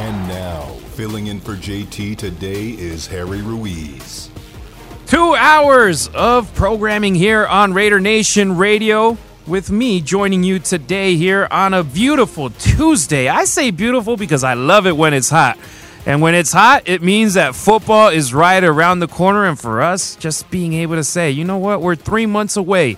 And now, filling in for JT today is Harry Ruiz. Two hours of programming here on Raider Nation Radio with me joining you today here on a beautiful Tuesday. I say beautiful because I love it when it's hot. And when it's hot, it means that football is right around the corner. And for us, just being able to say, you know what, we're three months away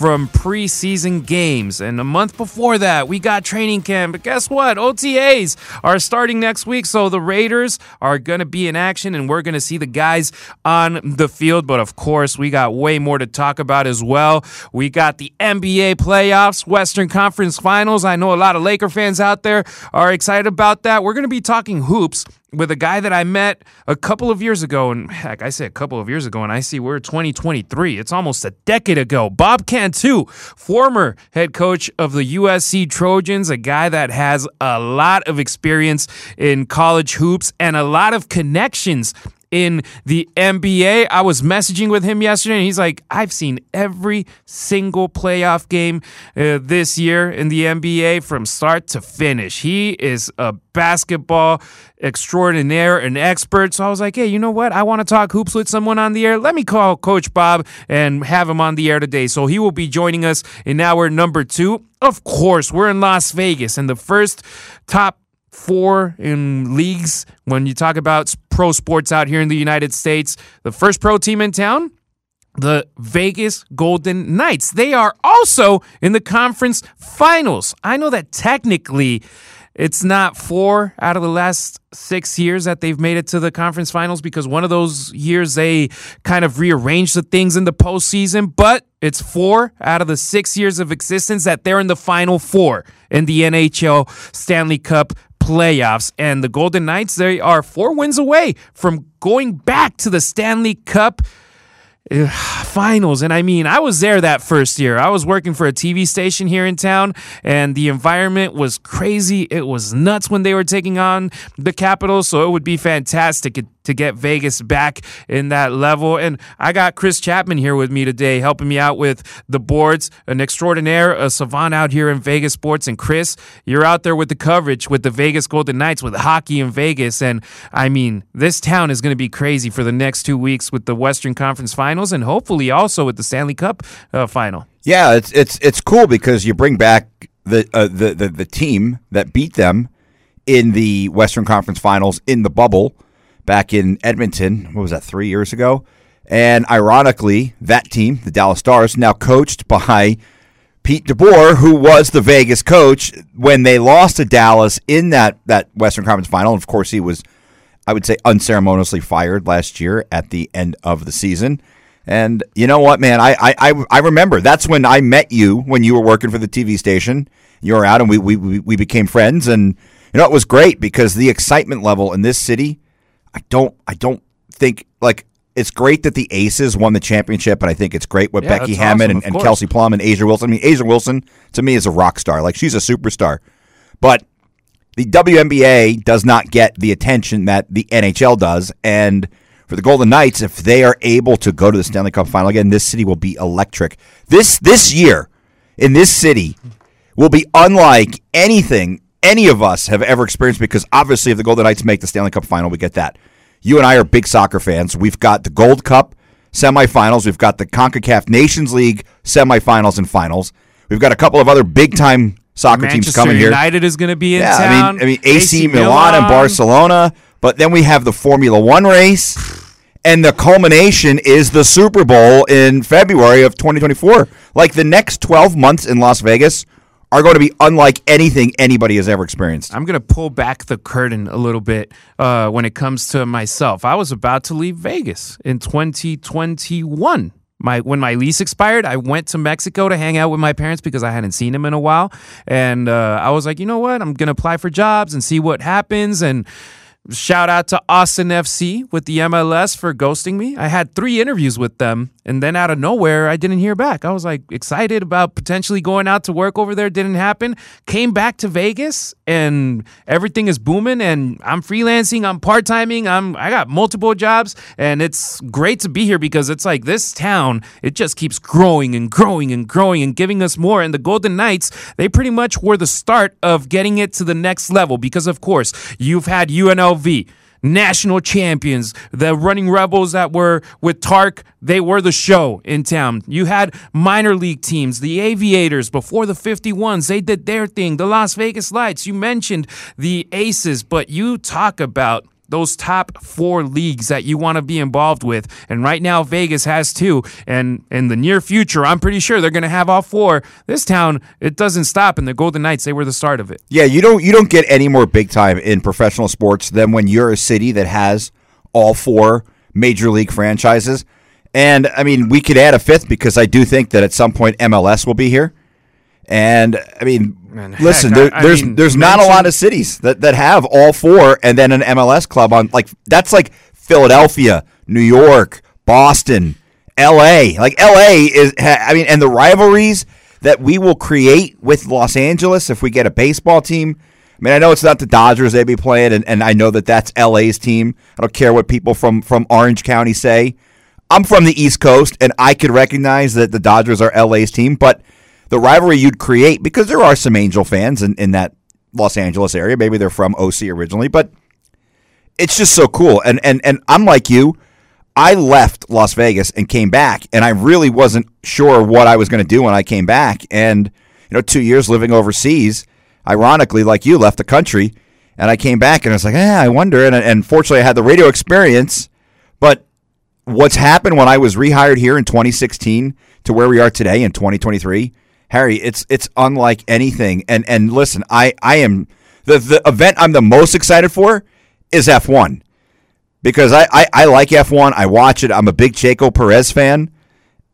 from preseason games. And a month before that, we got training camp. But guess what? OTAs are starting next week. So the Raiders are going to be in action and we're going to see the guys on the field. But of course, we got way more to talk about as well. We got the NBA playoffs, Western Conference finals. I know a lot of Laker fans out there are excited about that. We're going to be talking hoops with a guy that I met a couple of years ago. And heck, I say a couple of years ago, and I see we're 2023. It's almost a decade ago. Bob Cantu, former head coach of the USC Trojans, a guy that has a lot of experience in college hoops and a lot of connections in the NBA. I was messaging with him yesterday, and he's like, I've seen every single playoff game uh, this year in the NBA from start to finish. He is a basketball extraordinaire, an expert. So I was like, hey, you know what? I want to talk hoops with someone on the air. Let me call Coach Bob and have him on the air today. So he will be joining us in hour number two. Of course, we're in Las Vegas, and the first top four in leagues when you talk about pro sports out here in the United States. The first pro team in town, the Vegas Golden Knights. They are also in the conference finals. I know that technically it's not four out of the last six years that they've made it to the conference finals because one of those years they kind of rearranged the things in the postseason, but it's four out of the six years of existence that they're in the final four in the NHL Stanley Cup playoffs. And the Golden Knights, they are four wins away from going back to the Stanley Cup finals. And I mean, I was there that first year. I was working for a TV station here in town, and the environment was crazy. It was nuts when they were taking on the Capitals. So it would be fantastic to get Vegas back in that level. And I got Chris Chapman here with me today, helping me out with the boards, an extraordinaire, a savant out here in Vegas sports. And Chris, you're out there with the coverage with the Vegas Golden Knights, with hockey in Vegas. And I mean, this town is going to be crazy for the next two weeks with the Western Conference Finals and hopefully also with the Stanley Cup uh, final. Yeah, it's it's it's cool because you bring back the, uh, the the the team that beat them in the Western Conference Finals in the bubble back in Edmonton. What was that, three years ago? And ironically, that team, the Dallas Stars, now coached by Pete DeBoer, who was the Vegas coach when they lost to Dallas in that, that Western Conference final. And of course, he was, I would say, unceremoniously fired last year at the end of the season. And you know what, man? I, I, I remember that's when I met you when you were working for the TV station. You were out and we, we, we became friends. And, you know, it was great because the excitement level in this city I don't I don't think like it's great that the Aces won the championship, and I think it's great with yeah, Becky Hammon awesome, and, and Kelsey Plum and A'ja Wilson. I mean, A'ja Wilson to me is a rock star. Like she's a superstar, but the WNBA does not get the attention that the NHL does, and for the Golden Knights, if they are able to go to the Stanley Cup final again, this city will be electric. This this year in this city will be unlike anything any of us have ever experienced because obviously if the Golden Knights make the Stanley Cup final, we get that. You and I are big soccer fans. We've got the Gold Cup semifinals, we've got the CONCACAF Nations League semifinals and finals. We've got a couple of other big time soccer Manchester teams coming United here. United is going to be in yeah, town. I mean, I mean AC, AC Milan, Milan and Barcelona, but then we have the Formula 1 race. And the culmination is the Super Bowl in February of 2024. Like the next 12 months in Las Vegas are going to be unlike anything anybody has ever experienced. I'm going to pull back the curtain a little bit uh, when it comes to myself. I was about to leave Vegas in 2021. My when my lease expired, I went to Mexico to hang out with my parents because I hadn't seen them in a while, and uh, I was like, you know what, I'm going to apply for jobs and see what happens and Shout out to Austin FC with the MLS for ghosting me. I had three interviews with them, and then out of nowhere, I didn't hear back. I was like excited about potentially going out to work over there. Didn't happen. Came back to Vegas, and everything is booming. And I'm freelancing. I'm part timing. I'm I got multiple jobs, and it's great to be here because it's like this town. It just keeps growing and growing and growing and giving us more. And the Golden Knights, they pretty much were the start of getting it to the next level because, of course, you've had UNLV national champions, the running rebels that were with Tark, they were the show in town. You had minor league teams, the Aviators before the 51s, they did their thing. The Las Vegas Lights, you mentioned the Aces, but you talk about those top four leagues that you want to be involved with. And right now, Vegas has two. And in the near future, I'm pretty sure they're going to have all four. This town, it doesn't stop. And the Golden Knights, they were the start of it. Yeah, you don't you don't get any more big time in professional sports than when you're a city that has all four major league franchises. And I mean, we could add a fifth because I do think that at some point MLS will be here. And I mean, Man, listen, heck, there, I- I there's mean, there's not a lot of cities that, that have all four and then an MLS club on like that's like Philadelphia, New York, Boston, L.A. Like L.A. is ha- I mean, and the rivalries that we will create with Los Angeles if we get a baseball team. I mean, I know it's not the Dodgers they be playing, and, and I know that that's LA's team. I don't care what people from, from Orange County say. I'm from the East Coast, and I could recognize that the Dodgers are LA's team, but the rivalry you'd create, because there are some Angel fans in, in that Los Angeles area. Maybe they're from OC originally, but it's just so cool. And, and, and I'm like you. I left Las Vegas and came back, and I really wasn't sure what I was going to do when I came back. And, you know, two years living overseas, ironically, like you, left the country, and I came back, and I was like, eh, I wonder. And, and fortunately, I had the radio experience, but what's happened when I was rehired here in 2016 to where we are today in 2023, Harry, it's it's unlike anything. And and listen, I I am the the event I'm the most excited for is F1 because I I, I like F1. I watch it. I'm a big Checo Perez fan.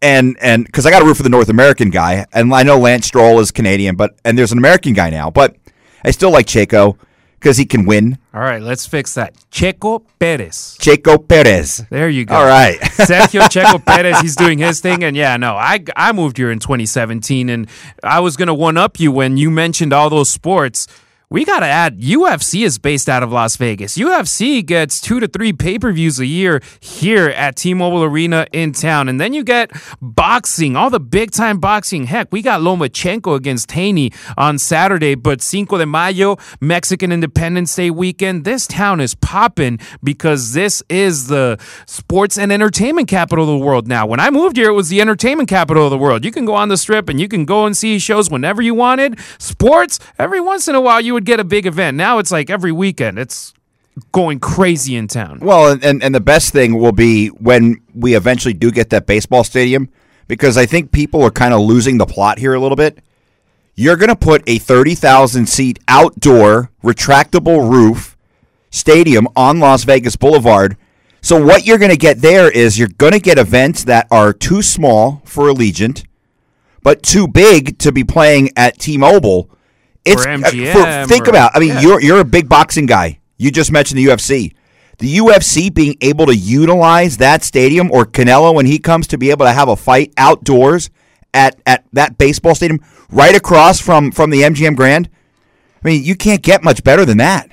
And and because I got to root for the North American guy, and I know Lance Stroll is Canadian, but and there's an American guy now, but I still like Checo because he can win. All right, let's fix that. Checo Perez. Checo Perez. There you go. All right. Sergio Checo Perez, he's doing his thing. And yeah, no, I, I moved here in 2017 and I was going to one up you when you mentioned all those sports. We got to add UFC is based out of Las Vegas. UFC gets two to three pay per views a year here at T Mobile Arena in town. And then you get boxing, all the big time boxing. Heck, we got Lomachenko against Haney on Saturday, but Cinco de Mayo, Mexican Independence Day weekend, this town is popping because this is the sports and entertainment capital of the world now. When I moved here, it was the entertainment capital of the world. You can go on the strip and you can go and see shows whenever you wanted. Sports, every once in a while, you would get a big event. Now it's like every weekend. It's going crazy in town. Well, and, and, the best thing will be when we eventually do get that baseball stadium, because I think people are kind of losing the plot here a little bit. You're going to put a 30,000 seat outdoor retractable roof stadium on Las Vegas Boulevard. So, what you're going to get there is you're going to get events that are too small for Allegiant, but too big to be playing at T Mobile. It's Or uh, MGM think or- about. I mean, yeah. you're you're a big boxing guy. You just mentioned the UFC. The UFC being able to utilize that stadium or Canelo when he comes to be able to have a fight outdoors at at that baseball stadium right across from from the MGM Grand. I mean, you can't get much better than that.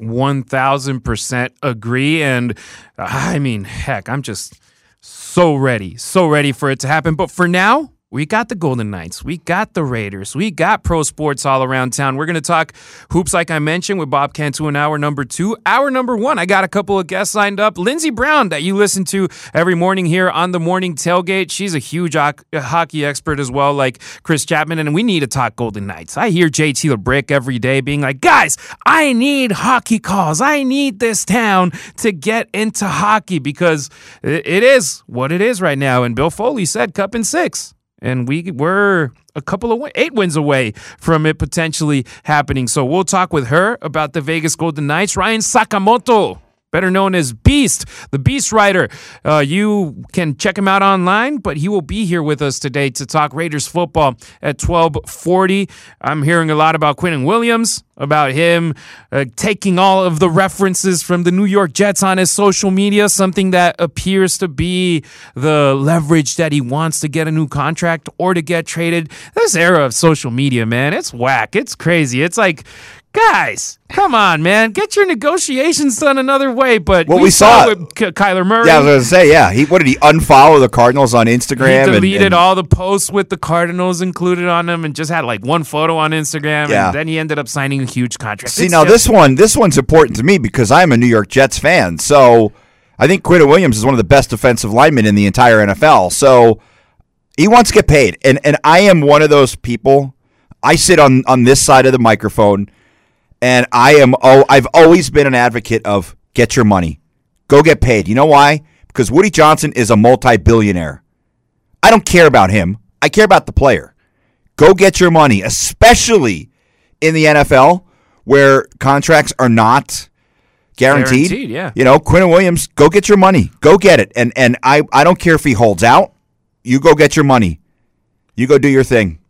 1000% agree. And I mean, heck, I'm just so ready, so ready for it to happen. But for now, we got the Golden Knights. We got the Raiders. We got pro sports all around town. We're going to talk hoops, like I mentioned, with Bob Cantu in hour number two. Hour number one, I got a couple of guests lined up. Lindsey Brown, that you listen to every morning here on the morning tailgate. She's a huge hockey expert as well, like Chris Chapman. And we need to talk Golden Knights. I hear JT the Brick every day being like, guys, I need hockey calls. I need this town to get into hockey because it is what it is right now. And Bill Foley said, cup and six and we were a couple of eight wins away from it potentially happening. So we'll talk with her about the Vegas Golden Knights. Ryan Sakamoto, better known as Beast, the Beast Rider. Uh, you can check him out online, but he will be here with us today to talk Raiders football at 1240. I'm hearing a lot about Quinnen Williams, about him uh, taking all of the references from the New York Jets on his social media, something that appears to be the leverage that he wants to get a new contract or to get traded. This era of social media, man, it's whack. It's crazy. It's like Guys, come on, man. Get your negotiations done another way. But well, we, we saw, saw, it with K- Kyler Murray. Yeah, I was going to say, yeah. He what did he unfollow the Cardinals on Instagram? He deleted and, and, all the posts with the Cardinals included on them, and just had like one photo on Instagram. Yeah. And then he ended up signing a huge contract. See, it's now this one, this one's important to me because I'm a New York Jets fan. So I think Quinnen Williams is one of the best defensive linemen in the entire NFL. So he wants to get paid, and and I am one of those people. I sit on on this side of the microphone and I am oh I've always been an advocate of get your money. Go get paid. You know why? Because Woody Johnson is a multi-billionaire. I don't care about him. I care about the player. Go get your money, especially in the NFL where contracts are not guaranteed. guaranteed yeah. You know, Quinnen Williams, go get your money. Go get it. And and I, I don't care if he holds out. You go get your money. You go do your thing.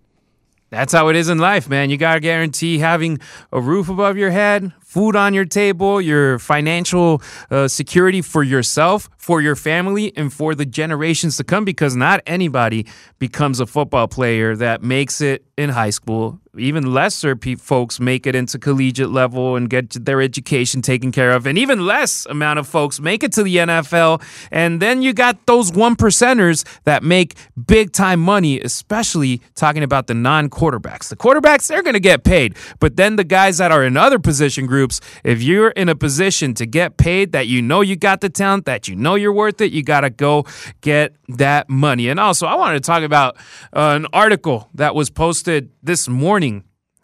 That's how it is in life, man. You got to guarantee having a roof above your head, food on your table, your financial uh, security for yourself, for your family, and for the generations to come because not anybody becomes a football player that makes it in high school, even lesser pe- folks make it into collegiate level and get their education taken care of, and even less amount of folks make it to the NFL. And then you got those one percenters that make big time money, especially talking about the non quarterbacks. The quarterbacks, they're going to get paid, but then the guys that are in other position groups, if you're in a position to get paid, that you know you got the talent, that you know you're worth it, you got to go get that money. And also, I wanted to talk about uh, an article that was posted this morning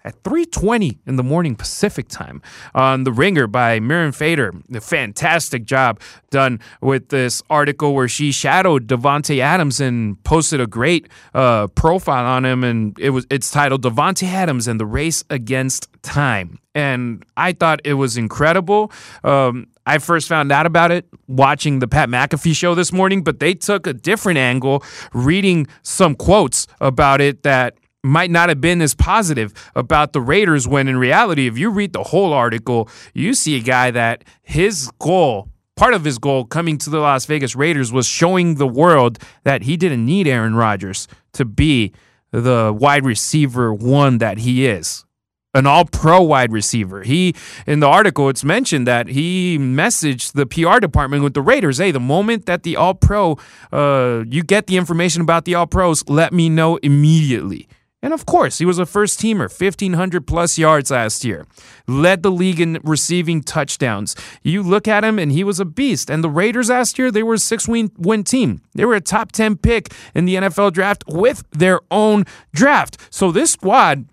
at 3:20 in the morning Pacific time on the Ringer by Mirin Fader. the fantastic job done with this article where she shadowed Davante Adams and posted a great uh, profile on him, and it was it's titled Davante Adams and the Race Against Time. And I thought it was incredible. Um, I first found out about it watching the Pat McAfee show this morning, but they took a different angle, reading some quotes about it that might not have been as positive about the Raiders when in reality, if you read the whole article, you see a guy that his goal, part of his goal coming to the Las Vegas Raiders was showing the world that he didn't need Aaron Rodgers to be the wide receiver one that he is. An all pro wide receiver. He, in the article, it's mentioned that he messaged the PR department with the Raiders hey, the moment that the all pro, uh, you get the information about the all pros, let me know immediately. And of course, he was a first teamer, 1,500 plus yards last year, led the league in receiving touchdowns. You look at him, and he was a beast. And the Raiders last year, they were a six win, team. They were a top 10 pick in the NFL draft with their own draft. So this squad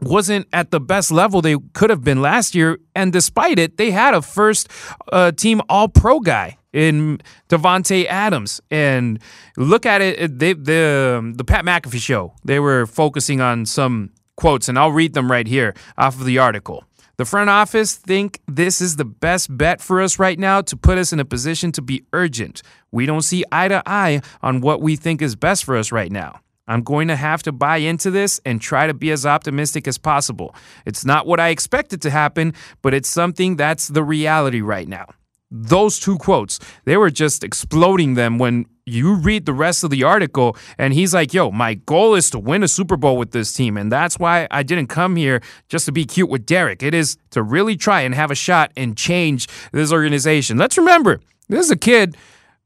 wasn't at the best level they could have been last year. And despite it, they had a first uh, team all pro guy in Davante Adams. And look at it, they, the um, the Pat McAfee show. They were focusing on some quotes, and I'll read them right here off of the article. The front office think this is the best bet for us right now to put us in a position to be urgent. We don't see eye to eye on what we think is best for us right now. I'm going to have to buy into this and try to be as optimistic as possible. It's not what I expected to happen, but it's something that's the reality right now those two quotes, they were just exploding them when you read the rest of the article. And he's like, yo, my goal is to win a Super Bowl with this team. And that's why I didn't come here just to be cute with Derek. It is to really try and have a shot and change this organization. Let's remember, this is a kid,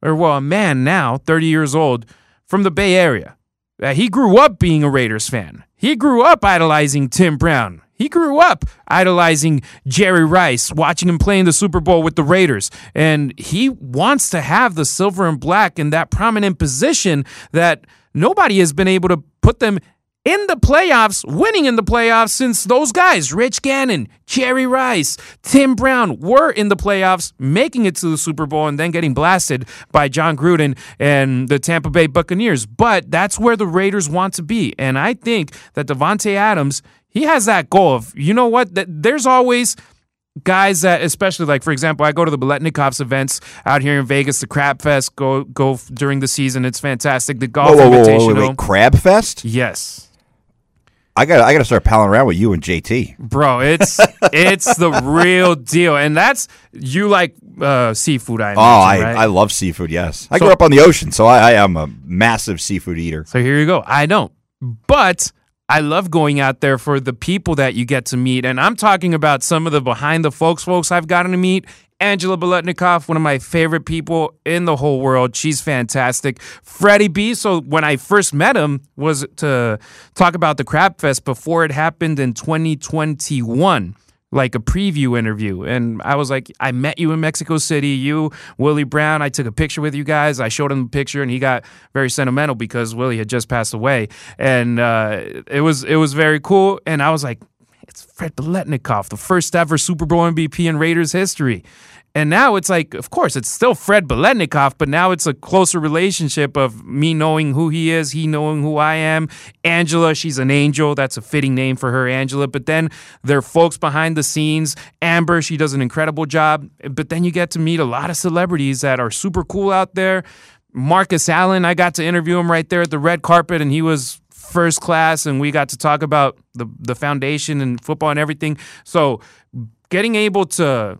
or well, a man now, 30 years old, from the Bay Area. Uh, he grew up being a Raiders fan. He grew up idolizing Tim Brown. He grew up idolizing Jerry Rice, watching him play in the Super Bowl with the Raiders. And he wants to have the silver and black in that prominent position that nobody has been able to put them in the playoffs, winning in the playoffs since those guys, Rich Gannon, Jerry Rice, Tim Brown, were in the playoffs, making it to the Super Bowl and then getting blasted by Jon Gruden and the Tampa Bay Buccaneers. But that's where the Raiders want to be. And I think that Davante Adams he has that goal of, you know what, there's always guys that, especially like for example, I go to the Biletnikoffs events out here in Vegas, the Crab Fest. Go go during the season. It's fantastic. The golf Whoa, whoa, whoa, whoa, wait, Crab Fest? Yes. I got I got to start palling around with you and JT. Bro, it's it's the real deal, and that's you like uh, seafood. I Oh, I, right? I love seafood. Yes, I So- grew up on the ocean, so I, I am a massive seafood eater. So here you go. I don't. But I love going out there for the people that you get to meet. And I'm talking about some of the behind the folks folks I've gotten to meet. Angela Biletnikoff, one of my favorite people in the whole world. She's fantastic. Freddie B. So when I first met him was to talk about the Crab Fest before it happened in 2021 like a preview interview. And I was like, I met you in Mexico City, you, Willie Brown. I took a picture with you guys. I showed him the picture and he got very sentimental because Willie had just passed away. And uh, it was it was very cool. And I was like, it's Fred Biletnikoff, the first ever Super Bowl MVP in Raiders history. And now it's like, of course, it's still Fred Biletnikoff, but now it's a closer relationship of me knowing who he is, he knowing who I am. Angela, she's an angel. That's a fitting name for her, Angela. But then there are folks behind the scenes. Amber, she does an incredible job. But then you get to meet a lot of celebrities that are super cool out there. Marcus Allen, I got to interview him right there at the red carpet, and he was first class, and we got to talk about the the foundation and football and everything. So getting able to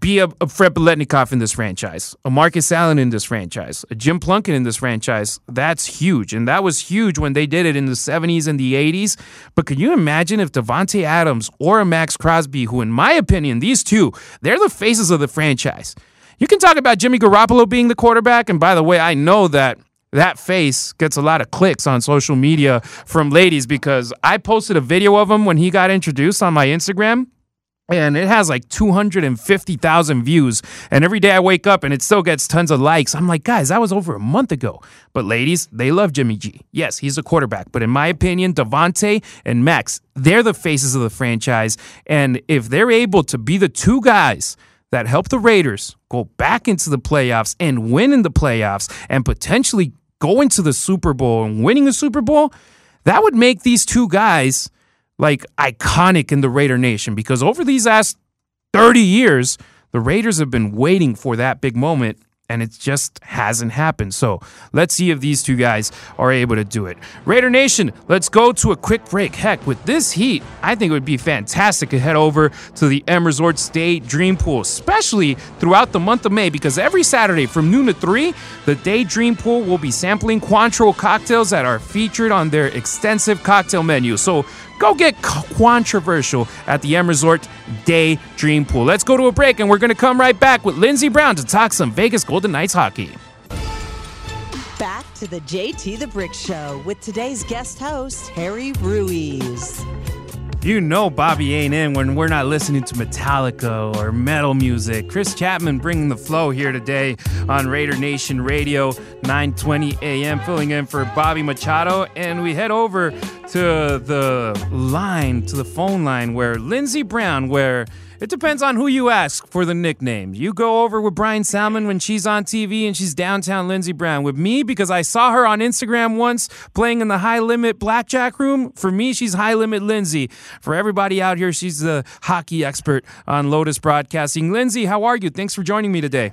be a, a Fred Biletnikoff in this franchise, a Marcus Allen in this franchise, a Jim Plunkett in this franchise, that's huge. And that was huge when they did it in the 70s and the 80s. But can you imagine if Davante Adams or a Max Crosby, who, in my opinion, these two, they're the faces of the franchise. You can talk about Jimmy Garoppolo being the quarterback. And by the way, I know that that face gets a lot of clicks on social media from ladies because I posted a video of him when he got introduced on my Instagram and it has like 250,000 views. And every day I wake up and it still gets tons of likes. I'm like, guys, that was over a month ago. But ladies, they love Jimmy G. Yes, he's a quarterback. But in my opinion, Davante and Max, they're the faces of the franchise. And if they're able to be the two guys that help the Raiders go back into the playoffs and win in the playoffs and potentially go into the Super Bowl. And winning a Super Bowl, that would make these two guys like iconic in the Raider Nation. Because over these last 30 years, the Raiders have been waiting for that big moment and it just hasn't happened. So let's see if these two guys are able to do it. Raider Nation, let's go to a quick break. Heck, with this heat, I think it would be fantastic to head over to the M Resort's Day Dream Pool, especially throughout the month of May, because every Saturday from noon to 3, the Day Dream Pool will be sampling Cointreau cocktails that are featured on their extensive cocktail menu. So go get Cointreauversial at the M Resort Day Dream Pool. Let's go to a break, and we're going to come right back with Lindsey Brown to talk some Vegas Golden Knights hockey. Back to the JT the Brick Show with today's guest host, Harry Ruiz. You know Bobby ain't in when we're not listening to Metallica or metal music. Chris Chapman bringing the flow here today on Raider Nation Radio, 9:20 a.m. filling in for Bobby Machado and we head over to the line, to the phone line where Lindsey Brown where it depends on who you ask for the nickname. You go over with Bryan Salmond when she's on TV and she's downtown Lindsey Brown. With me, because I saw her on Instagram once playing in the high limit blackjack room. For me, she's high limit Lindsay. For everybody out here, she's the hockey expert on Lotus Broadcasting. Lindsay, how are you? Thanks for joining me today.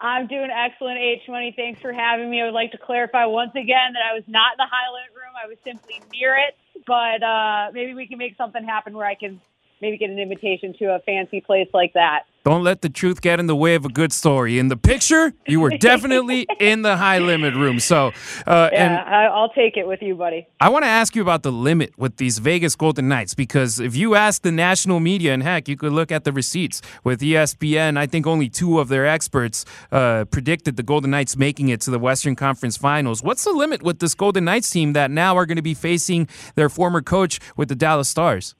I'm doing excellent, H20. Thanks for having me. I would like to clarify once again that I was not in the high limit room. I was simply near it, but uh, maybe we can make something happen where I can maybe get an invitation to a fancy place like that. Don't let the truth get in the way of a good story. In the picture, you were definitely in the high limit room. So, uh, Yeah, and I'll take it with you, buddy. I want to ask you about the limit with these Vegas Golden Knights because if you ask the national media, and heck, you could look at the receipts with ESPN, I think only two of their experts uh, predicted the Golden Knights making it to the Western Conference Finals. What's the limit with this Golden Knights team that now are going to be facing their former coach with the Dallas Stars?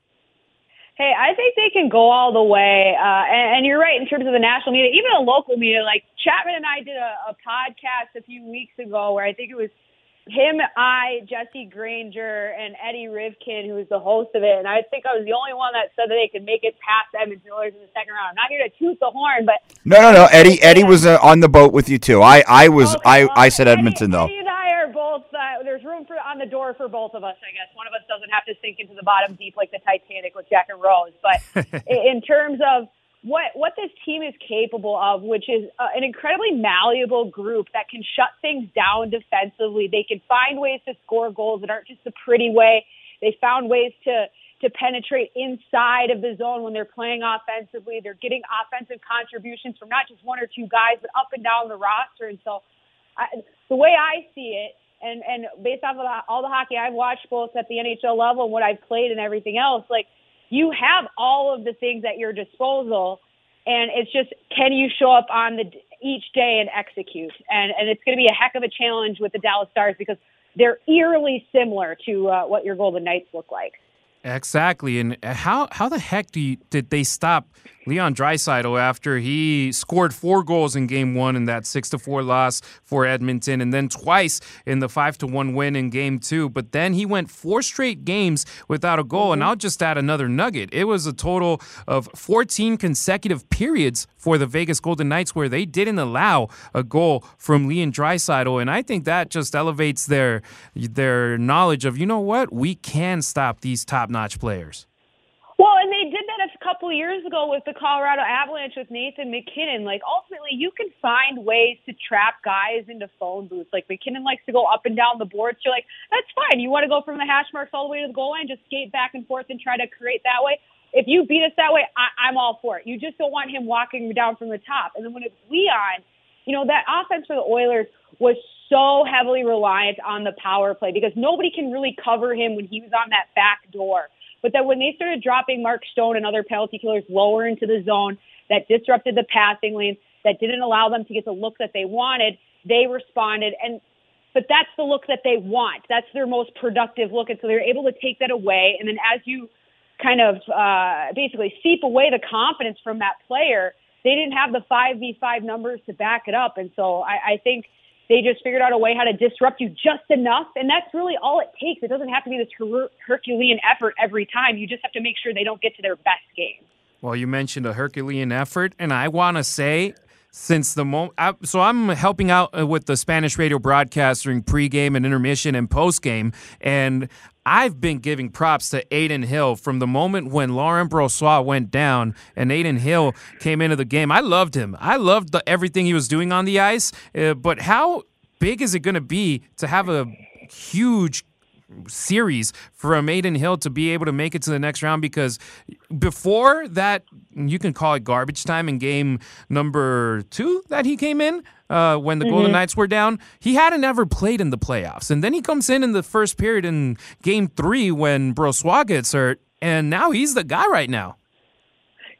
Hey, I think they can go all the way. Uh, and, and you're right in terms of the national media, even a local media. Like Chapman and I did a, a podcast a few weeks ago where I think it was him, I, Jesse Granger, and Eddie Rivkin, who was the host of it. And I think I was the only one that said that they could make it past Edmonton Oilers in the second round. I'm not here to toot the horn, but No, no, no. Eddie, Eddie was uh, on the boat with you too. I, I was, Okay, I, well, I said Eddie- Edmonton though. Eddie are both. Uh, there's room for on the door for both of us, I guess. One of us doesn't have to sink into the bottom deep like the Titanic with Jack and Rose. But in terms of what what this team is capable of, which is uh, an incredibly malleable group that can shut things down defensively. They can find ways to score goals that aren't just the pretty way. They found ways to to penetrate inside of the zone when they're playing offensively. They're getting offensive contributions from not just one or two guys, but up and down the roster. And so, I, the way I see it, and and based off of the, all the hockey I've watched, both at the NHL level and what I've played and everything else, like you have all of the things at your disposal, and it's just can you show up on the each day and execute? And and it's going to be a heck of a challenge with the Dallas Stars because they're eerily similar to uh, what your Golden Knights look like. Exactly. And how how the heck do you, did they stop Leon Draisaitl after he scored four goals in game one in that six to four loss for Edmonton, and then twice in the five to one win in game two. But then he went four straight games without a goal. Mm-hmm. And I'll just add another nugget. It was a total of 14 consecutive periods for the Vegas Golden Knights where they didn't allow a goal from Leon Draisaitl. And I think that just elevates their their knowledge of, you know what, we can stop these top notch players. Well, and they did that a couple years ago with the Colorado Avalanche with Nathan MacKinnon. Like ultimately, you can find ways to trap guys into phone booths. Like MacKinnon likes to go up and down the boards. You're like, that's fine. You want to go from the hash marks all the way to the goal line, just skate back and forth and try to create that way. If you beat us that way, I, I'm all for it. You just don't want him walking down from the top. And then when it's Leon, you know that offense for the Oilers was so heavily reliant on the power play because nobody can really cover him when he was on that back door. But that when they started dropping Mark Stone and other penalty killers lower into the zone, that disrupted the passing lanes, that didn't allow them to get the look that they wanted, they responded. And but that's the look that they want. That's their most productive look, and so they're able to take that away. And then as you kind of uh, basically seep away the confidence from that player, they didn't have the five v five numbers to back it up, and so I, I think they just figured out a way how to disrupt you just enough, and that's really all it takes. It doesn't have to be this her- Herculean effort every time. You just have to make sure they don't get to their best game. Well, you mentioned a Herculean effort, and I want to say since the moment. So I'm helping out uh, with the Spanish radio broadcasting pregame and intermission and postgame, and I've been giving props to Adin Hill from the moment when Laurent Brossoit went down and Adin Hill came into the game. I loved him. I loved the, everything he was doing on the ice. Uh, but how big is it going to be to have a huge series from Adin Hill to be able to make it to the next round because before that, you can call it garbage time in game number two that he came in uh, when the mm-hmm. Golden Knights were down. He hadn't ever played in the playoffs. And then he comes in in the first period in game three when Brossoit gets hurt, and now he's the guy right now.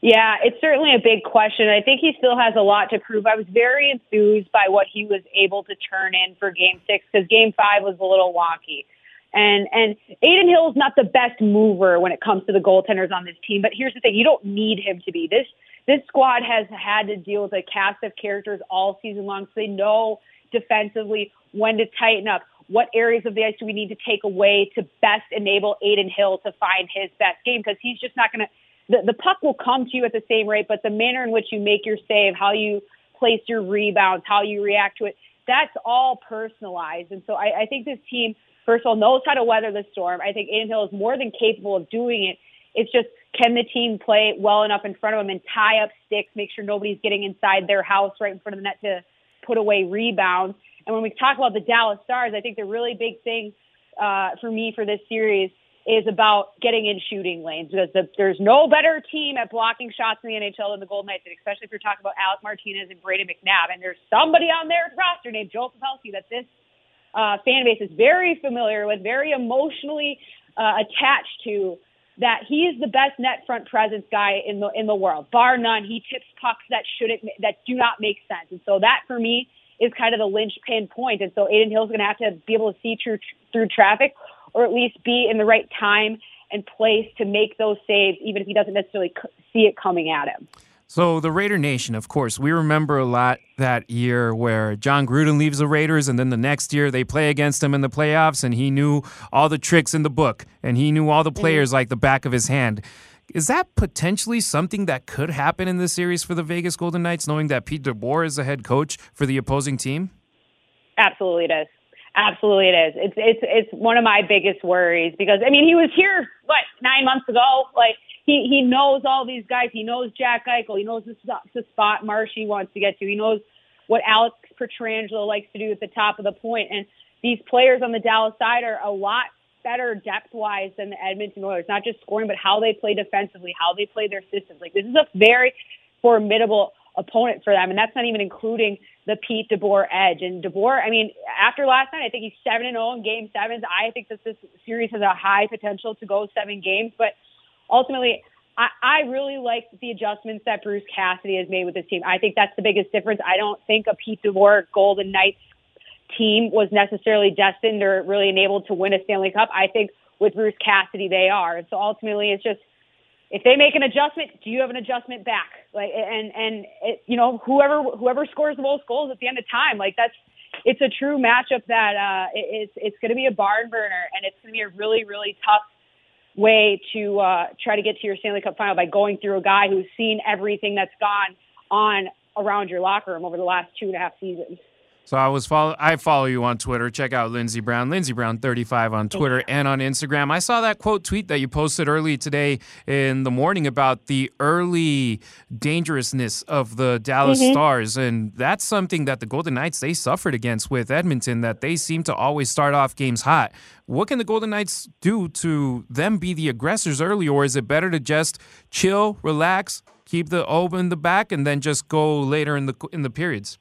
Yeah, it's certainly a big question. I think he still has a lot to prove. I was very enthused by what he was able to turn in for game six because game five was a little wonky. And and Adin Hill is not the best mover when it comes to the goaltenders on this team. But here's the thing: you don't need him to be. This this squad has had to deal with a cast of characters all season long, so they know defensively when to tighten up. What areas of the ice do we need to take away to best enable Adin Hill to find his best game? Because he's just not going to. The, the puck will come to you at the same rate, but the manner in which you make your save, how you place your rebounds, how you react to it, that's all personalized. And so I, I think this team first of all, knows how to weather the storm. I think Adin Hill is more than capable of doing it. It's just can the team play well enough in front of him and tie up sticks, make sure nobody's getting inside their house right in front of the net to put away rebounds. And when we talk about the Dallas Stars, I think the really big thing uh, for me for this series is about getting in shooting lanes because the, there's no better team at blocking shots in the NHL than the Golden Knights, especially if you're talking about Alec Martinez and Brayden McNabb. And there's somebody on their roster named Joe Pavelski that this uh, fan base is very familiar with, very emotionally uh, attached to, that he is the best net front presence guy in the in the world, bar none. He tips pucks that shouldn't that do not make sense, and so that for me is kind of the linchpin point. And so Adin Hill's going to have to be able to see through through traffic, or at least be in the right time and place to make those saves, even if he doesn't necessarily see it coming at him. So the Raider Nation, of course, we remember a lot that year where Jon Gruden leaves the Raiders, and then the next year they play against him in the playoffs, and he knew all the tricks in the book, and he knew all the mm-hmm. players like the back of his hand. Is that potentially something that could happen in this series for the Vegas Golden Knights, knowing that Pete DeBoer is the head coach for the opposing team? Absolutely, it is. Absolutely, it is. It's it's it's one of my biggest worries because I mean he was here what nine months ago. Like he he knows all these guys. He knows Jack Eichel. He knows the, the spot Marchy wants to get to. He knows what Alex Pietrangelo likes to do at the top of the point. And these players on the Dallas side are a lot better depth wise than the Edmonton Oilers. Not just scoring, but how they play defensively, how they play their systems. Like this is a very formidable opponent for them, and that's not even including the Pete DeBoer edge. And DeBoer, I mean, after last night, I think he's seven and zero in Game Sevens. I think that this series has a high potential to go seven games, but ultimately. I, I really like the adjustments that Bruce Cassidy has made with this team. I think that's the biggest difference. I don't think a Pete DeBoer Golden Knights team was necessarily destined or really enabled to win a Stanley Cup. I think with Bruce Cassidy, they are. And so ultimately, it's just if they make an adjustment, do you have an adjustment back? Like, and and it, you know, whoever whoever scores the most goals at the end of time, like that's it's a true matchup that uh, it's it's going to be a barn burner, and it's going to be a really really tough way to uh, try to get to your Stanley Cup final by going through a guy who's seen everything that's gone on around your locker room over the last two and a half seasons. So I was follow I follow you on Twitter. Check out Lindsey Brown, Lindsey Brown 35 on Twitter and on Instagram. I saw that quote tweet that you posted early today in the morning about the early dangerousness of the Dallas mm-hmm. Stars and that's something that the Golden Knights they suffered against with Edmonton that they seem to always start off games hot. What can the Golden Knights do to them be the aggressors early or is it better to just chill, relax, keep the open in the back and then just go later in the in the periods?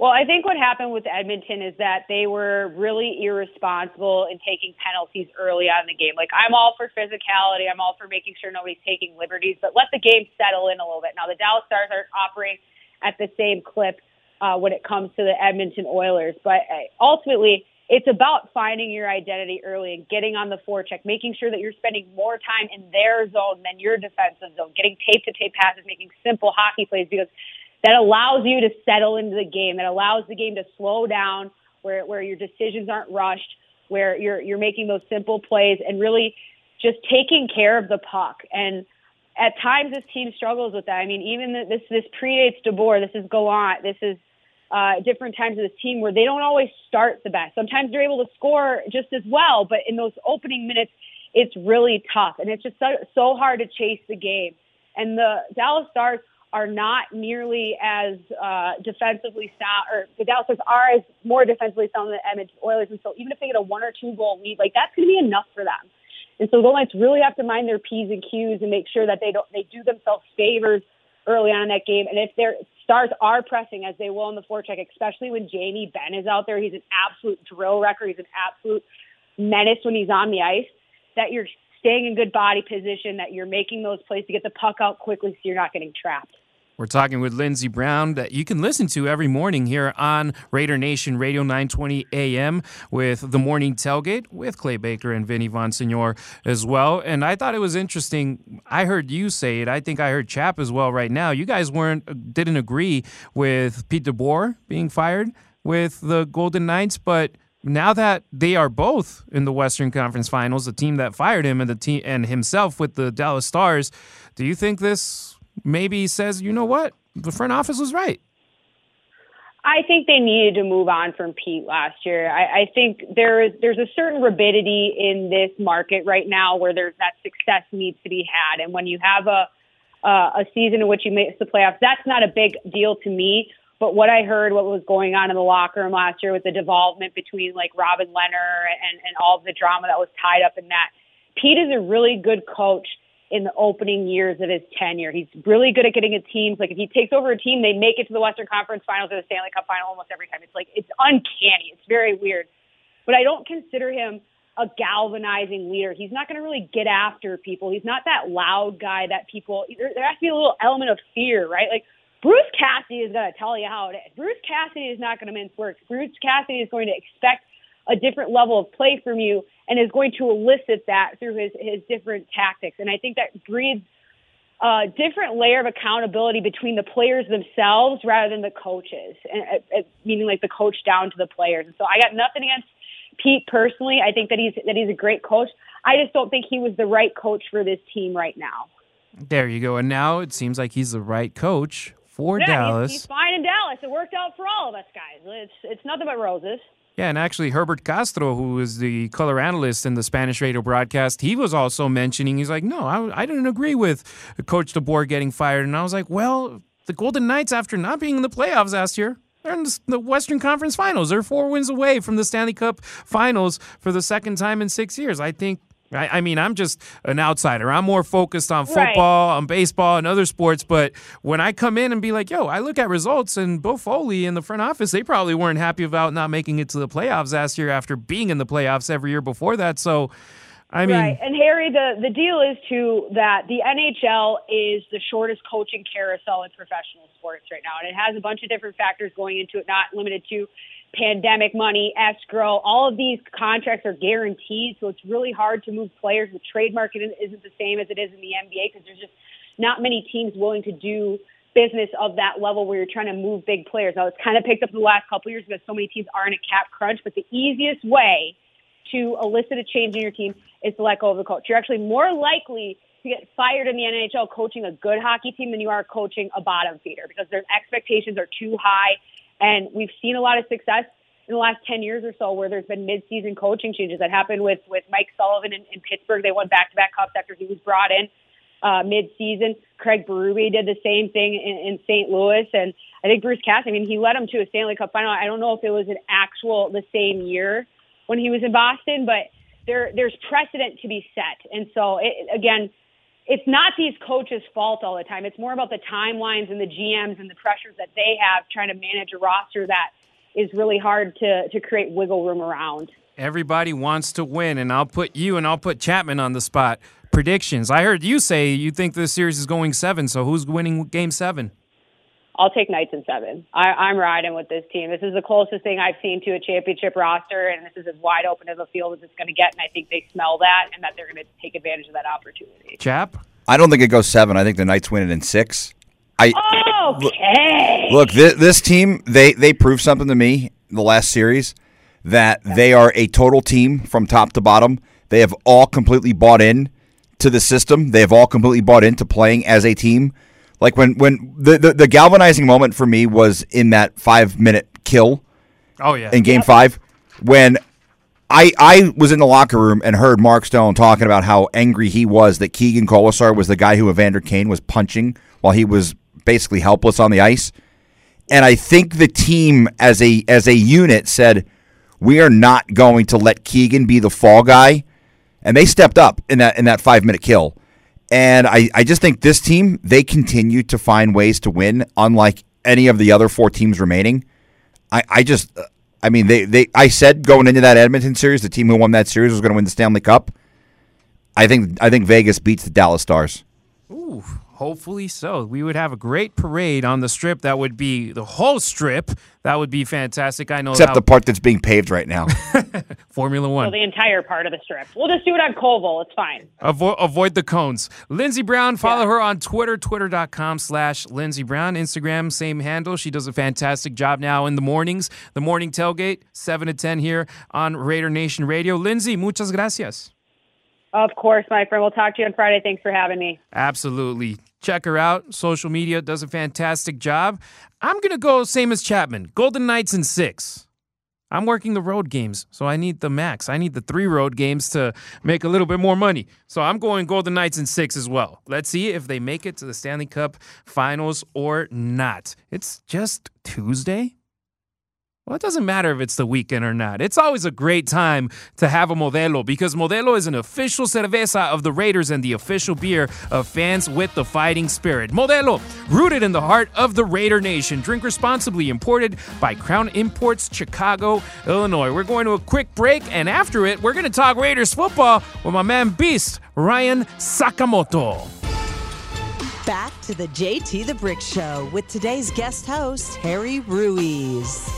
Well, I think what happened with Edmonton is that they were really irresponsible in taking penalties early on in the game. Like, I'm all for physicality. I'm all for making sure nobody's taking liberties, but let the game settle in a little bit. Now, the Dallas Stars aren't operating at the same clip uh, when it comes to the Edmonton Oilers, but uh, ultimately, it's about finding your identity early and getting on the forecheck, making sure that you're spending more time in their zone than your defensive zone, getting tape to tape passes, making simple hockey plays because that allows you to settle into the game, that allows the game to slow down, where where your decisions aren't rushed, where you're you're making those simple plays and really just taking care of the puck. And at times this team struggles with that. I mean, even the, this this predates DeBoer. This is Gallant. This is uh, different times of this team where they don't always start the best. Sometimes they're able to score just as well, but in those opening minutes, it's really tough, and it's just so, so hard to chase the game. And the Dallas Stars are not nearly as uh, defensively sound, or the Dallas Stars are as more defensively sound than the Edmonton Oilers. And so even if they get a one or two goal lead, like that's going to be enough for them. And so the Knights really have to mind their p's and q's and make sure that they don't they do themselves favors early on in that game. And if their stars are pressing as they will in the forecheck, especially when Jamie Benn is out there, he's an absolute drill wrecker. He's an absolute menace when he's on the ice. That you're staying in good body position, that you're making those plays to get the puck out quickly so you're not getting trapped. We're talking with Lindsey Brown that you can listen to every morning here on Raider Nation Radio 920 AM with the morning tailgate with Clay Baker and Vinny Bonsignore as well. And I thought it was interesting. I heard you say it. I think I heard Chap as well right now. You guys weren't didn't agree with Pete DeBoer being fired with the Golden Knights, but now that they are both in the Western Conference Finals, the team that fired him and the team and himself with the Dallas Stars, do you think this maybe says, you know what, the front office was right? I think they needed to move on from Pete last year. I, I think there is there's a certain rabidity in this market right now where there's that success needs to be had, and when you have a uh, a season in which you miss the playoffs, that's not a big deal to me. But what I heard, what was going on in the locker room last year with the development between like Robin Lehner and and all of the drama that was tied up in that, Pete is a really good coach in the opening years of his tenure. He's really good at getting his teams. Like if he takes over a team, they make it to the Western Conference Finals or the Stanley Cup Final almost every time. It's like it's uncanny. It's very weird. But I don't consider him a galvanizing leader. He's not going to really get after people. He's not that loud guy that people. There, there has to be a little element of fear, right? Like Bruce Cassidy is going to tell you how it is. Bruce Cassidy is not going to mince words. Bruce Cassidy is going to expect a different level of play from you and is going to elicit that through his, his different tactics. And I think that breeds a different layer of accountability between the players themselves rather than the coaches, and, uh, meaning like the coach down to the players. And so I got nothing against Pete personally. I think that he's that he's a great coach. I just don't think he was the right coach for this team right now. There you go. And now it seems like he's the right coach for yeah, Dallas. He's, he's fine in Dallas. It worked out for all of us guys. It's it's nothing but roses. Yeah, and actually Herbert Castro, who is the color analyst in the Spanish radio broadcast, he was also mentioning, he's like, no, I, I didn't agree with Coach DeBoer getting fired. And I was like, well, the Golden Knights, after not being in the playoffs last year, they're in the Western Conference Finals. They're four wins away from the Stanley Cup Finals for the second time in six years. I think I, I, mean, I'm just an outsider. I'm more focused on football, right. on baseball, and other sports. But when I come in and be like, yo, I look at results, and Bill Foley in the front office, they probably weren't happy about not making it to the playoffs last year after being in the playoffs every year before that. So, I mean, right. And Harry, the the deal is too that the NHL is the shortest coaching carousel in professional sports right now, and it has a bunch of different factors going into it, not limited to pandemic money, escrow, all of these contracts are guaranteed. So it's really hard to move players. The trade market isn't the same as it is in the NBA because there's just not many teams willing to do business of that level where you're trying to move big players. Now it's kind of picked up the last couple years because so many teams are in a cap crunch, but the easiest way to elicit a change in your team is to let go of the coach. You're actually more likely to get fired in the NHL coaching a good hockey team than you are coaching a bottom feeder because their expectations are too high and we've seen a lot of success in the last 10 years or so where there's been mid-season coaching changes that happened with, with Mike Sullivan in, in Pittsburgh. They won back-to-back cups after he was brought in uh, mid-season. Craig Berube did the same thing in, in St. Louis. And I think Bruce Cass, I mean, he led them to a Stanley Cup final. I don't know if it was an actual the same year when he was in Boston, but there, there's precedent to be set. And so, it, again, it's not these coaches' fault all the time. It's more about the timelines and the GMs and the pressures that they have trying to manage a roster that is really hard to, to create wiggle room around. Everybody wants to win, and I'll put you and I'll put Chapman on the spot. Predictions. I heard you say you think this series is going seven, so who's winning game seven? I'll take Knights in seven. I, am riding with this team. This is the closest thing I've seen to a championship roster, and this is as wide open as a field as it's going to get. And I think they smell that, and that they're going to take advantage of that opportunity. Chap, I don't think it goes seven. I think the Knights win it in six. I okay. Look, this, this team they they proved something to me the last series that they are a total team from top to bottom. They have all completely bought in to the system. They have all completely bought into playing as a team. Like when when the, the, the galvanizing moment for me was in that five minute kill. Oh yeah. In game yep. five, when I I was in the locker room and heard Mark Stone talking about how angry he was that Keegan Kolesar was the guy who Evander Kane was punching while he was basically helpless on the ice. And I think the team as a as a unit said, we are not going to let Keegan be the fall guy. And they stepped up in that in that five minute kill. And I, I just think this team, they continue to find ways to win, unlike any of the other four teams remaining. I, I just, uh, I mean, they, they, I said going into that Edmonton series, the team who won that series was going to win the Stanley Cup. I think, I think Vegas beats the Dallas Stars. Ooh, Hopefully so. We would have a great parade on the strip. That would be the whole strip. That would be fantastic. I know. Except how- the part that's being paved right now. Formula One. So the entire part of the strip. We'll just do it on Koval. It's fine. Avo- avoid the cones. Lindsey Brown, follow yeah. her on Twitter, twitter.com slash Lindsey Brown. Instagram, same handle. She does a fantastic job now in the mornings. The morning tailgate, 7 to 10 here on Raider Nation Radio. Lindsey, muchas gracias. Of course, my friend. We'll talk to you on Friday. Thanks for having me. Absolutely. Check her out. Social media does a fantastic job. I'm going to go same as Chapman. Golden Knights in six. I'm working the road games, so I need the max. I need the three road games to make a little bit more money. So I'm going Golden Knights in six as well. Let's see if they make it to the Stanley Cup finals or not. It's just Tuesday. Well, it doesn't matter if it's the weekend or not. It's always a great time to have a Modelo because Modelo is an official cerveza of the Raiders and the official beer of fans with the fighting spirit. Modelo, rooted in the heart of the Raider Nation. Drink responsibly, imported by Crown Imports, Chicago, Illinois. We're going to a quick break, and after it, we're going to talk Raiders football with my man Beast, Ryan Sakamoto. Back to the JT the Brick Show with today's guest host, Harry Ruiz.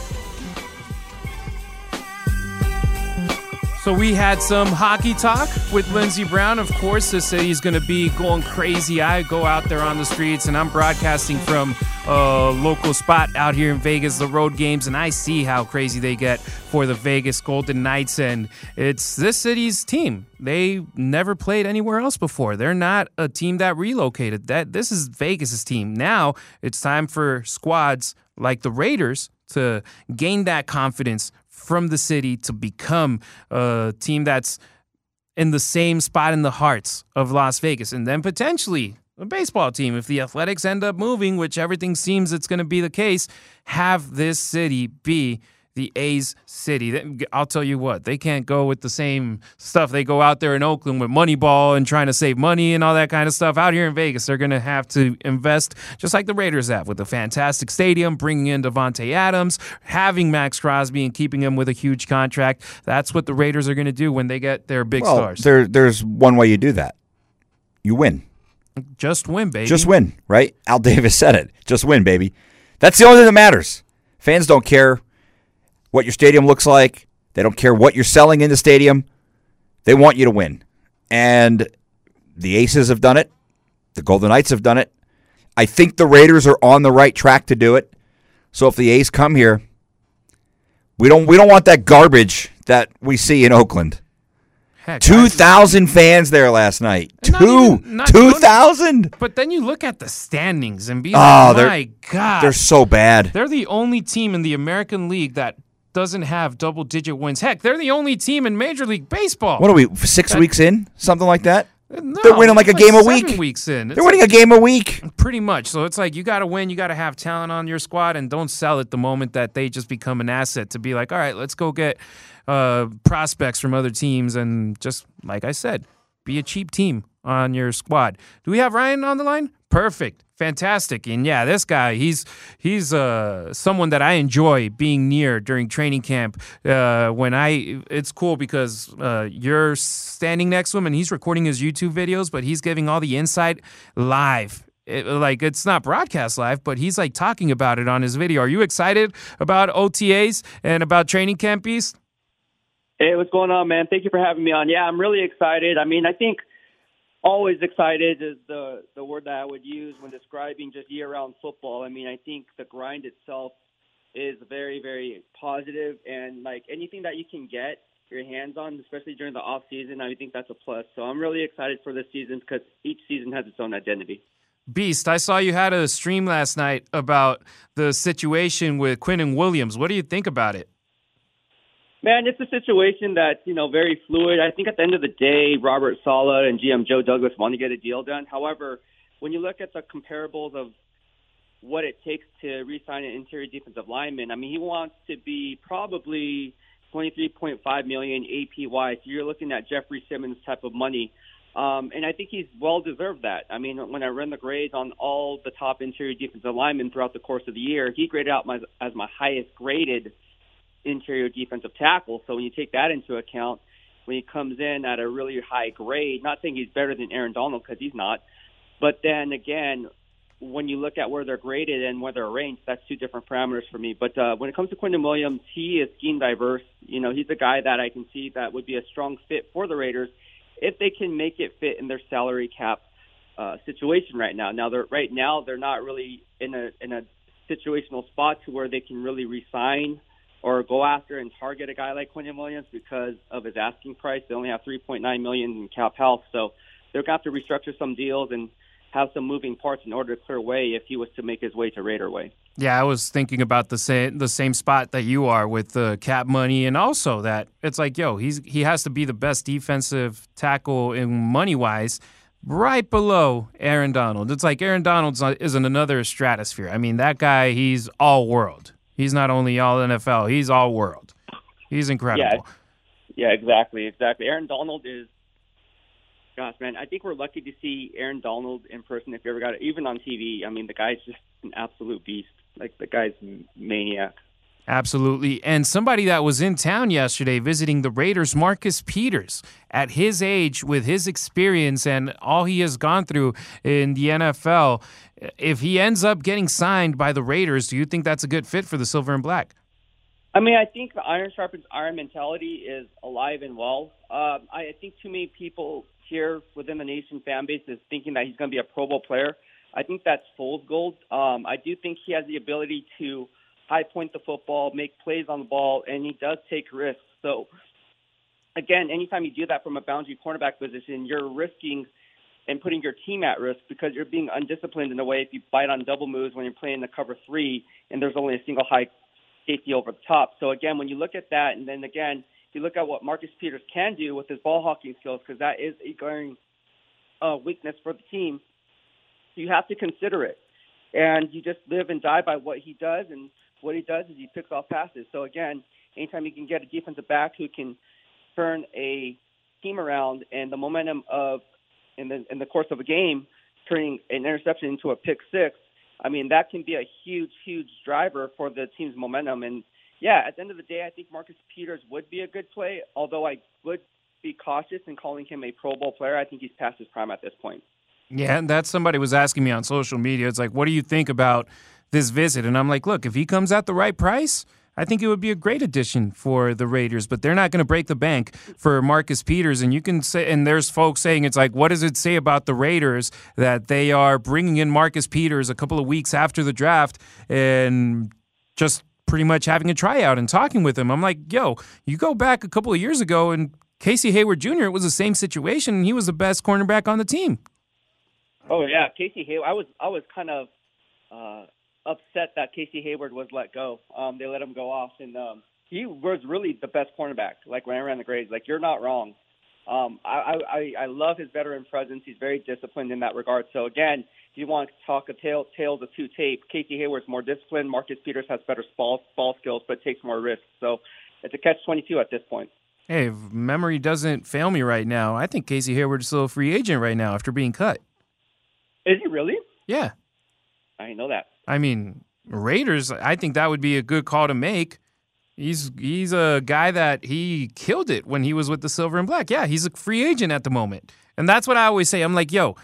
So we had some hockey talk with Lindsey Brown. Of course, the city's going to be going crazy. I go out there on the streets and I'm broadcasting from a local spot out here in Vegas, the road games, and I see how crazy they get for the Vegas Golden Knights. And it's this city's team. They never played anywhere else before. They're not a team that relocated. That this is Vegas's team. Now it's time for squads like the Raiders to gain that confidence from the city to become a team that's in the same spot in the hearts of Las Vegas and then potentially a baseball team. If the athletics end up moving which everything seems it's going to be the case have this city be the A's city. I'll tell you what, they can't go with the same stuff. They go out there in Oakland with Moneyball and trying to save money and all that kind of stuff. Out here in Vegas, they're going to have to invest just like the Raiders have with a fantastic stadium, bringing in Davante Adams, having Maxx Crosby, and keeping him with a huge contract. That's what the Raiders are going to do when they get their big well, stars. There, there's one way you do that. You win. Just win, baby. Just win, right? Al Davis said it. Just win, baby. That's the only thing that matters. Fans don't care what your stadium looks like. They don't care what you're selling in the stadium. They want you to win. And the Aces have done it. The Golden Knights have done it. I think the Raiders are on the right track to do it. So if the A's come here, we don't we don't want that garbage that we see in Oakland. Two thousand fans there last night. Two, two thousand. But then you look at the standings and be oh, like, my God, they're so bad. They're the only team in the American League that doesn't have double digit wins. Heck, they're the only team in Major League Baseball. What are we, six that, weeks in? Something like that? No, they're winning like a like game a week. Weeks in, it's they're winning like, a game a week. Pretty much. So it's like you got to win. You got to have talent on your squad, and don't sell it the moment that they just become an asset. To be like, all right, let's go get uh, prospects from other teams, and just like I said, be a cheap team on your squad. Do we have Ryan on the line? Perfect fantastic. And yeah, this guy, he's he's uh, someone that I enjoy being near during training camp. Uh, when I, it's cool because uh, you're standing next to him and he's recording his YouTube videos, but he's giving all the insight live. It, like it's not broadcast live, but he's like talking about it on his video. Are you excited about OTAs and about training camp Beast? Hey, what's going on, man? Thank you for having me on. Yeah, I'm really excited. I mean, I think always excited is the the word that I would use when describing just year-round football. I mean, I think the grind itself is very very positive, and like anything that you can get your hands on, especially during the off season, I think that's a plus. So I'm really excited for this season because each season has its own identity. Beast, I saw you had a stream last night about the situation with Quinnen Williams. What do you think about it? Man, it's a situation that's, you know, very fluid. I think at the end of the day, Robert Saleh and GM Joe Douglas want to get a deal done. However, when you look at the comparables of what it takes to re-sign an interior defensive lineman, I mean, he wants to be probably 23.5 million APY. So you're looking at Jeffery Simmons type of money. Um, and I think he's well deserved that. I mean, when I run the grades on all the top interior defensive linemen throughout the course of the year, he graded out my, as my highest graded interior defensive tackle. So when you take that into account, when he comes in at a really high grade, not saying he's better than Aaron Donald because he's not, but then again, when you look at where they're graded and where they're ranked, that's two different parameters for me. But uh, when it comes to Quinnen Williams, he is scheme diverse. You know, he's a guy that I can see that would be a strong fit for the Raiders if they can make it fit in their salary cap uh, situation right now. Now, they're right now they're not really in a in a situational spot to where they can really resign or go after and target a guy like Quinnen Williams because of his asking price. They only have 3.9 million in cap health, so they're going to have to restructure some deals and have some moving parts in order to clear way if he was to make his way to Raider way. Yeah, I was thinking about the same the same spot that you are with the cap money, and also that it's like, yo, he's he has to be the best defensive tackle in money wise, right below Aaron Donald. It's like Aaron Donald uh, is in another stratosphere. I mean, that guy, he's all world. He's not only all NFL, he's all world. He's incredible. Yeah, yeah, exactly, exactly. Aaron Donald is, gosh, man, I think we're lucky to see Aaron Donald in person if you ever got it, even on TV. I mean, the guy's just an absolute beast. Like the guy's maniac. Absolutely. And somebody that was in town yesterday visiting the Raiders, Marcus Peters, at his age, with his experience and all he has gone through in the NFL, if he ends up getting signed by the Raiders, do you think that's a good fit for the Silver and Black? I mean, I think the iron sharpens iron mentality is alive and well. Uh, I think too many people here within the nation fan base is thinking that he's going to be a Pro Bowl player. I think that's fool's gold. Um, I do think he has the ability to – high point the football, make plays on the ball, and he does take risks. So, again, anytime you do that from a boundary cornerback position, you're risking and putting your team at risk because you're being undisciplined in a way if you bite on double moves when you're playing the cover three and there's only a single high safety over the top. So again, when you look at that, and then again, if you look at what Marcus Peters can do with his ball hawking skills, because that is a glaring uh, weakness for the team. You have to consider it, and you just live and die by what he does. And what he does is he picks off passes. So again, anytime you can get a defensive back who can turn a team around and the momentum of in the in the course of a game, turning an interception into a pick six. I mean, that can be a huge, huge driver for the team's momentum. And yeah, at the end of the day, I think Marcus Peters would be a good play, although I would be cautious in calling him a Pro Bowl player. I think he's past his prime at this point. Yeah, and that's somebody was asking me on social media. It's like, what do you think about this visit? And I'm like, look, if he comes at the right price, I think it would be a great addition for the Raiders, but they're not going to break the bank for Marcus Peters. And you can say, and there's folks saying it's like, what does it say about the Raiders that they are bringing in Marcus Peters a couple of weeks after the draft and just pretty much having a tryout and talking with him? I'm like, yo, you go back a couple of years ago and Casey Hayward Jr. It was the same situation, and he was the best cornerback on the team. Oh yeah, Casey Hayward. I was I was kind of. Uh, upset that Casey Hayward was let go. Um, they let him go off, and um, he was really the best cornerback. Like when I ran the grades, like you're not wrong. Um, I, I I love his veteran presence. He's very disciplined in that regard. So again, if you want to talk a tale, tales of two tape, Casey Hayward's more disciplined. Marcus Peters has better ball ball skills, but takes more risks. So it's a catch twenty two at this point. Hey, memory doesn't fail me right now, I think Casey Hayward is still a free agent right now after being cut. Is he really? Yeah. I didn't know that. I mean, Raiders, I think that would be a good call to make. He's he's a guy that he killed it when he was with the Silver and Black. Yeah, he's a free agent at the moment. And that's what I always say. I'm like, yo,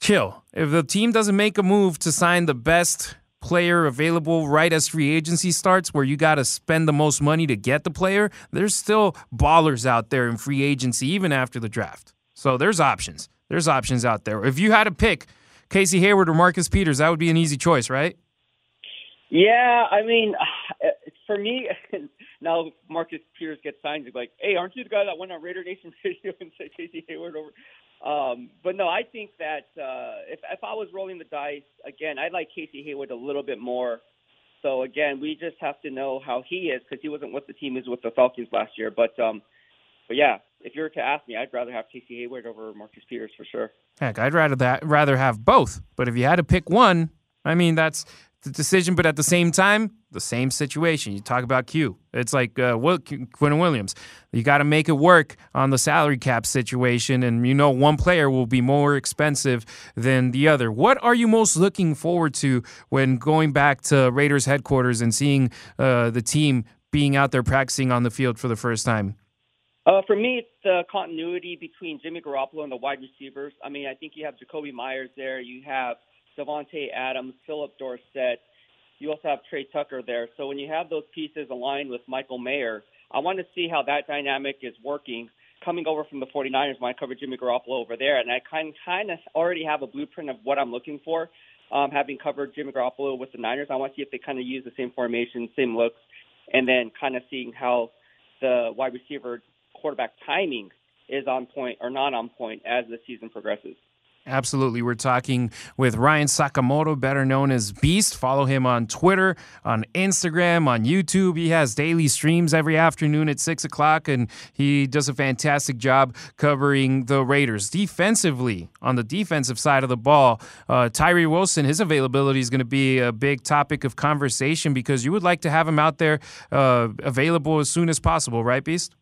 chill. If the team doesn't make a move to sign the best player available right as free agency starts, where you got to spend the most money to get the player, there's still ballers out there in free agency even after the draft. So there's options. There's options out there. If you had to pick Casey Hayward or Marcus Peters, that would be an easy choice, right? Yeah, I mean, for me, now Marcus Peters gets signed. He's like, "Hey, aren't you the guy that went on Raider Nation Radio and said Casey Hayward over?" Um, but no, I think that uh, if if I was rolling the dice again, I'd like Casey Hayward a little bit more. So again, we just have to know how he is because he wasn't with the team; he was with the Falcons last year. But um, but yeah, if you were to ask me, I'd rather have Casey Hayward over Marcus Peters for sure. Heck, I'd rather that rather have both. But if you had to pick one, I mean that's the decision. But at the same time, the same situation. You talk about Q. It's like uh, Will, Quinn Williams. You got to make it work on the salary cap situation, and you know one player will be more expensive than the other. What are you most looking forward to when going back to Raiders headquarters and seeing uh, the team being out there practicing on the field for the first time? Uh, for me, it's the continuity between Jimmy Garoppolo and the wide receivers. I mean, I think you have Jakobi Meyers there. You have Davante Adams, Phillip Dorsett. You also have Tre Tucker there. So when you have those pieces aligned with Michael Mayer, I want to see how that dynamic is working. Coming over from the 49ers when I covered Jimmy Garoppolo over there, and I kind kind of already have a blueprint of what I'm looking for. Um, having covered Jimmy Garoppolo with the Niners, I want to see if they kind of use the same formation, same looks, and then kind of seeing how the wide receiver quarterback timing is on point or not on point as the season progresses. Absolutely. We're talking with Ryan Sakamoto, better known as Beast. Follow him on Twitter, on Instagram, on YouTube. He has daily streams every afternoon at 6 o'clock, and he does a fantastic job covering the Raiders. Defensively, on the defensive side of the ball, uh, Tyree Wilson, his availability is going to be a big topic of conversation because you would like to have him out there uh, available as soon as possible, right, Beast?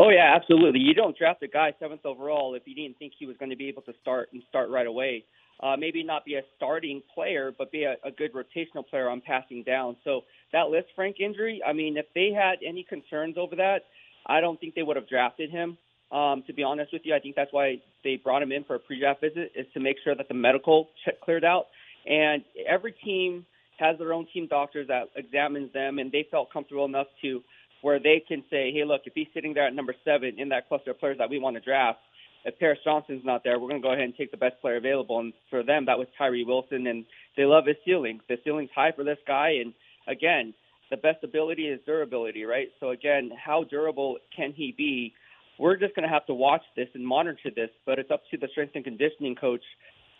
Oh yeah, absolutely. You don't draft a guy seventh overall if you didn't think he was going to be able to start and start right away. Uh, maybe not be a starting player, but be a, a good rotational player on passing down. So that Lisfranc injury, I mean, if they had any concerns over that, I don't think they would have drafted him. Um, to be honest with you, I think that's why they brought him in for a pre-draft visit is to make sure that the medical check cleared out. And every team has their own team doctors that examines them, and they felt comfortable enough to where they can say, hey, look, if he's sitting there at number seven in that cluster of players that we want to draft, if Paris Johnson's not there, we're going to go ahead and take the best player available. And for them, that was Tyree Wilson, and they love his ceiling. The ceiling's high for this guy, and again, the best ability is durability, right? So again, how durable can he be? We're just going to have to watch this and monitor this, but it's up to the strength and conditioning coach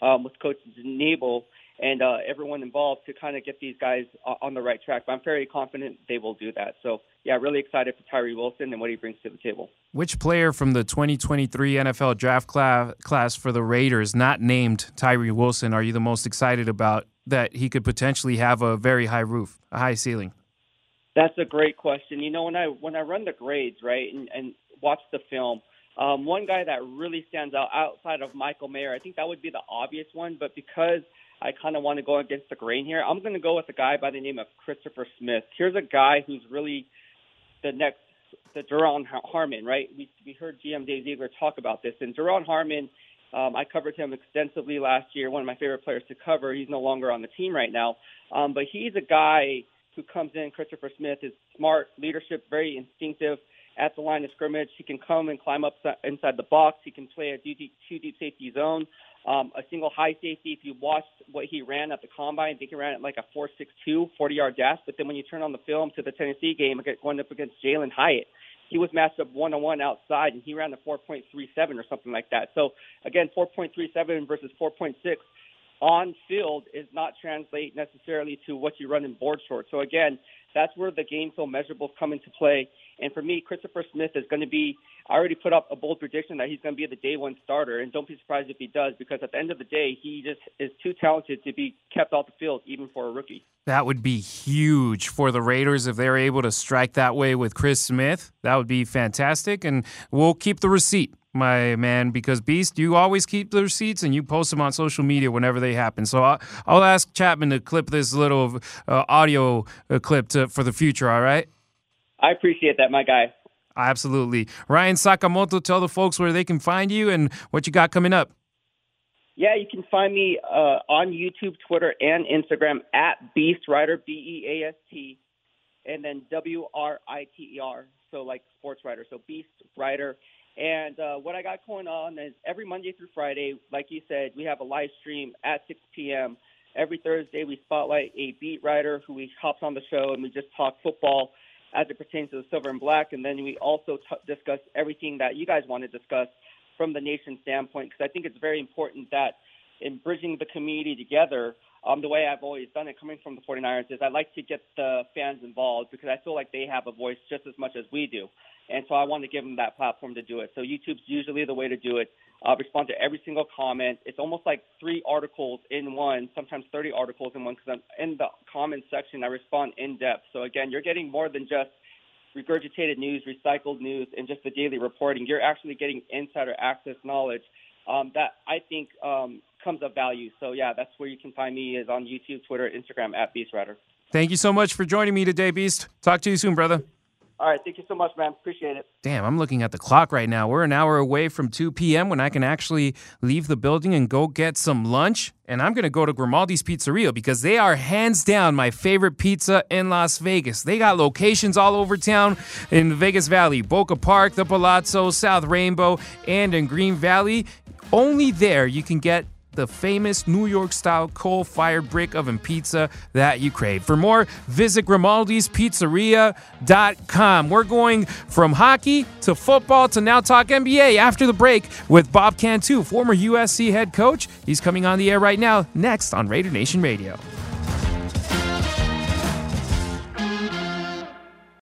um, with Coach Neibel and uh, everyone involved to kind of get these guys on the right track. But I'm very confident they will do that. So, yeah, really excited for Tyree Wilson and what he brings to the table. Which player from the 2023 NFL draft class for the Raiders, not named Tyree Wilson, are you the most excited about that he could potentially have a very high roof, a high ceiling? That's a great question. You know, when I when I run the grades, right, and, and watch the film, um, one guy that really stands out outside of Michael Mayer, I think that would be the obvious one, but because – I kind of want to go against the grain here. I'm going to go with a guy by the name of Christopher Smith. Here's a guy who's really the next, the Duron Harmon, right? We, we heard GM Dave Ziegler talk about this. And Duron Harmon, um, I covered him extensively last year, one of my favorite players to cover. He's no longer on the team right now. Um, but he's a guy who comes in, Christopher Smith, is smart, leadership, very instinctive at the line of scrimmage. He can come and climb up inside the box. He can play a two deep safety zone um, a single high safety. If you watched what he ran at the combine, I think he ran at like a 4.62, 40 yard dash. But then when you turn on the film to the Tennessee game, going up against Jalin Hyatt, he was matched up one on one outside, and he ran a 4.37 or something like that. So again, 4.37 versus 4.6 on field is not translate necessarily to what you run in board shorts. So again, that's where the game film measurables come into play. And for me, Christopher Smith is going to be. I already put up a bold prediction that he's going to be the day one starter, and don't be surprised if he does, because at the end of the day, he just is too talented to be kept off the field, even for a rookie. That would be huge for the Raiders if they're able to strike that way with Chris Smith. That would be fantastic, and we'll keep the receipt my man, because Beast, you always keep the receipts and you post them on social media whenever they happen. So I'll, I'll ask Chapman to clip this little uh, audio uh, clip to, for the future, all right? I appreciate that, my guy. Absolutely. Ryan Sakamoto, tell the folks where they can find you and what you got coming up. Yeah, you can find me uh, on YouTube, Twitter, and Instagram at Beast Writer, B E A S T, and then W R I T E R, so like sports writer. So Beast Writer. And uh, what I got going on is every Monday through Friday, like you said, we have a live stream at 6 p.m. Every Thursday, we spotlight a beat writer who we hops on the show and we just talk football as it pertains to the silver and black. And then we also t- discuss everything that you guys want to discuss from the nation standpoint, because I think it's very important that in bridging the community together, um, the way I've always done it coming from the 49ers is I like to get the fans involved because I feel like they have a voice just as much as we do. And so I want to give them that platform to do it. So YouTube's usually the way to do it. Uh, respond to every single comment. It's almost like three articles in one, sometimes 30 articles in one, because I'm in the comment section, I respond in depth. So again, you're getting more than just regurgitated news, recycled news, and just the daily reporting. You're actually getting insider access knowledge um, that I think um, comes of value. So yeah, that's where you can find me is on YouTube, Twitter, Instagram at Beast Writer. Thank you so much for joining me today, Beast. Talk to you soon, brother. All right, thank you so much, man. Appreciate it. Damn, I'm looking at the clock right now. We're an hour away from 2 p.m. when I can actually leave the building and go get some lunch. And I'm going to go to Grimaldi's Pizzeria because they are hands down my favorite pizza in Las Vegas. They got locations all over town in the Vegas Valley, Boca Park, the Palazzo, South Rainbow, and in Green Valley. Only there you can get the famous New York style coal fired brick oven pizza that you crave. For more, visit Grimaldi'sPizzeria.com. We're going from hockey to football to now talk NBA after the break with Bob Cantu, former USC head coach. He's coming on the air right now, next on Raider Nation Radio.